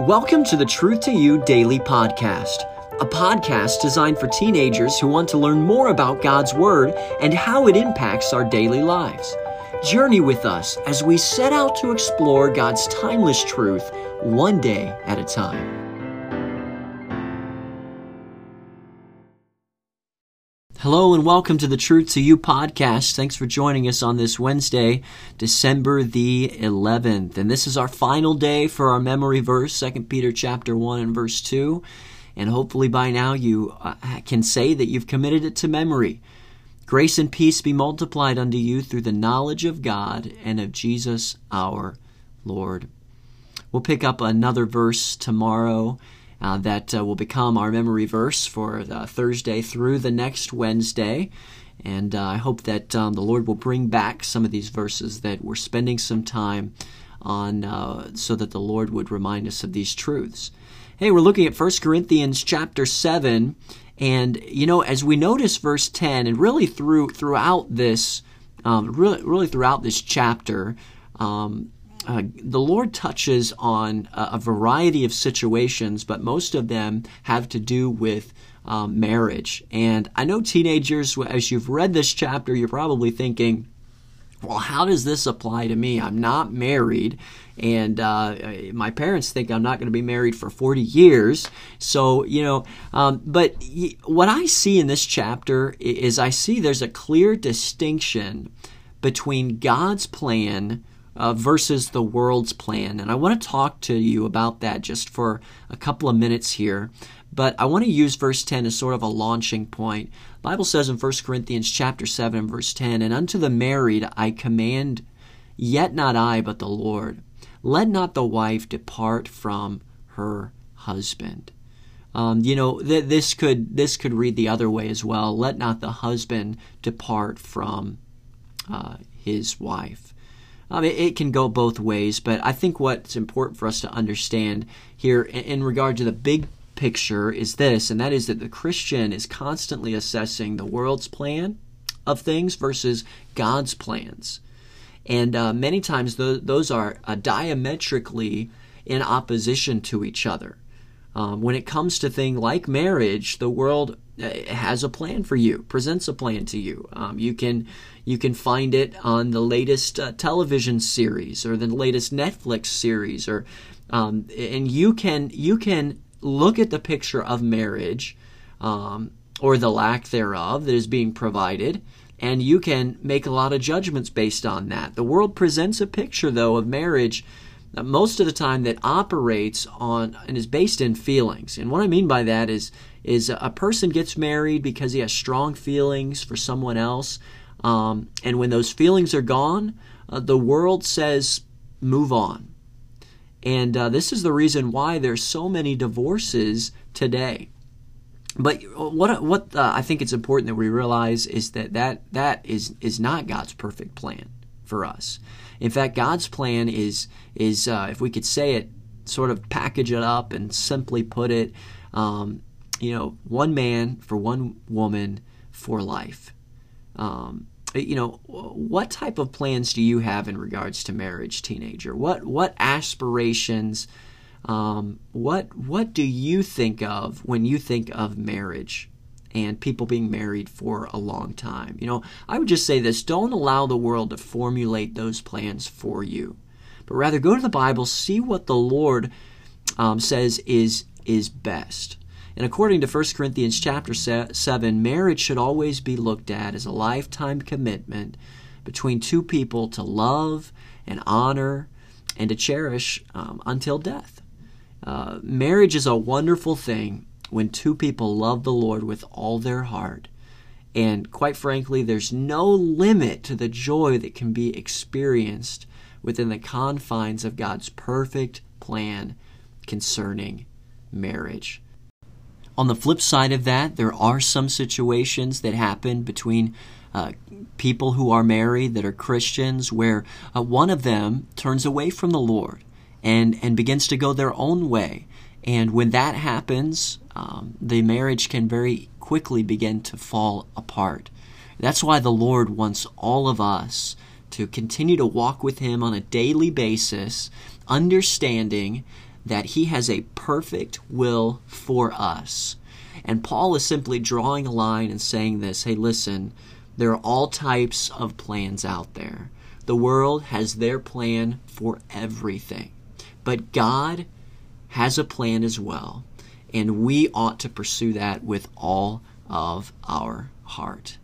Welcome to the Truth to You Daily Podcast, a podcast designed for teenagers who want to learn more about God's Word and how it impacts our daily lives. Journey with us as we set out to explore God's timeless truth one day at a time. Hello and welcome to the Truth to You podcast. Thanks for joining us on this Wednesday, December the 11th. And this is our final day for our memory verse, 2 Peter chapter 1 and verse 2. And hopefully by now you uh, can say that you've committed it to memory. Grace and peace be multiplied unto you through the knowledge of God and of Jesus our Lord. We'll pick up another verse tomorrow uh, that uh, will become our memory verse for Thursday through the next Wednesday. And uh, I hope that um, the Lord will bring back some of these verses that we're spending some time on uh, so that the Lord would remind us of these truths. Hey, we're looking at 1 Corinthians chapter 7. And, you know, as we notice verse 10, and really through throughout this, um, really, really throughout this chapter, um, uh, the Lord touches on a, a, variety of situations, but most of them have to do with um, marriage. And I know teenagers, as you've read this chapter, you're probably thinking, well, how does this apply to me? I'm not married, and uh, my parents think I'm not going to be married for 40 years. So, you know, um, but what I see in this chapter is I see there's a clear distinction between God's plan uh, versus the world's plan. And I want to talk to you about that just for a couple of minutes here. But I want to use verse 10 as sort of a launching point. The Bible says in 1 Corinthians chapter 7 verse 10, And unto the married I command, yet not I, but the Lord. Let not the wife depart from her husband. Um, you know, th- this could this could read the other way as well. Let not the husband depart from uh, his wife. Um, it, it, can go both ways, but I think what's important for us to understand here in, in regard to the big picture is this, and that is that the Christian is constantly assessing the world's plan of things versus God's plans. And uh, many times th- those are uh, diametrically in opposition to each other. Um, when it comes to things like marriage, the world has a plan for you, presents a plan to you. Um, you can you can find it on the latest uh, television series or the latest Netflix series, or um, and you can you can look at the picture of marriage um, or the lack thereof that is being provided. And you can make a lot of judgments based on that. The world presents a picture, though, of marriage most of the time that operates on and is based in feelings. And what I mean by that is is a person gets married because he has strong feelings for someone else, um, and when those feelings are gone, uh, the world says move on. And uh, this is the reason why there's so many divorces today. But what what uh, I think it's important that we realize is that that that is is not God's perfect plan for us. In fact, God's plan is is uh, if we could say it, sort of package it up and simply put it, um, you know, one man for one woman for life. Um, you know, what type of plans do you have in regards to marriage, teenager? What what aspirations? Um, what what do you think of when you think of marriage? And people being married for a long time. You know, I would just say this don't allow the world to formulate those plans for you, but rather go to the Bible, see what the Lord um, says is, is best. And according to 1 Corinthians chapter 7, marriage should always be looked at as a lifetime commitment between two people to love and honor and to cherish um, until death. Uh, marriage is a wonderful thing when two people love the Lord with all their heart. And quite frankly, there's no limit to the joy that can be experienced within the confines of God's perfect plan concerning marriage. On the flip side of that, there are some situations that happen between uh, people who are married that are Christians where uh, one of them turns away from the Lord and, and begins to go their own way. And when that happens, um, the marriage can very quickly begin to fall apart. That's why the Lord wants all of us to continue to walk with Him on a daily basis understanding that He has a perfect will for us. And Paul is simply drawing a line and saying this hey, listen, there are all types of plans out there. The world has their plan for everything. But God has a plan as well, and we ought to pursue that with all of our heart.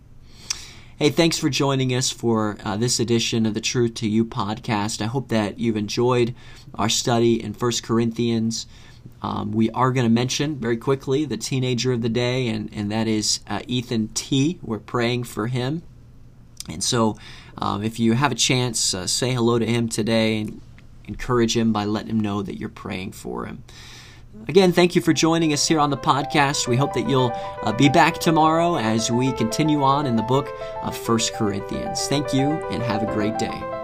Hey, thanks for joining us for uh, this edition of the Truth to You podcast. I hope that you've enjoyed our study in 1 Corinthians. Um, we are going to mention very quickly the teenager of the day, and, and that is uh, Ethan T. We're praying for him. And so, um, if you have a chance, uh, say hello to him today and encourage him by letting him know that you're praying for him. Again, thank you for joining us here on the podcast. We hope that you'll uh, be back tomorrow as we continue on in the book of First Corinthians. Thank you and have a great day.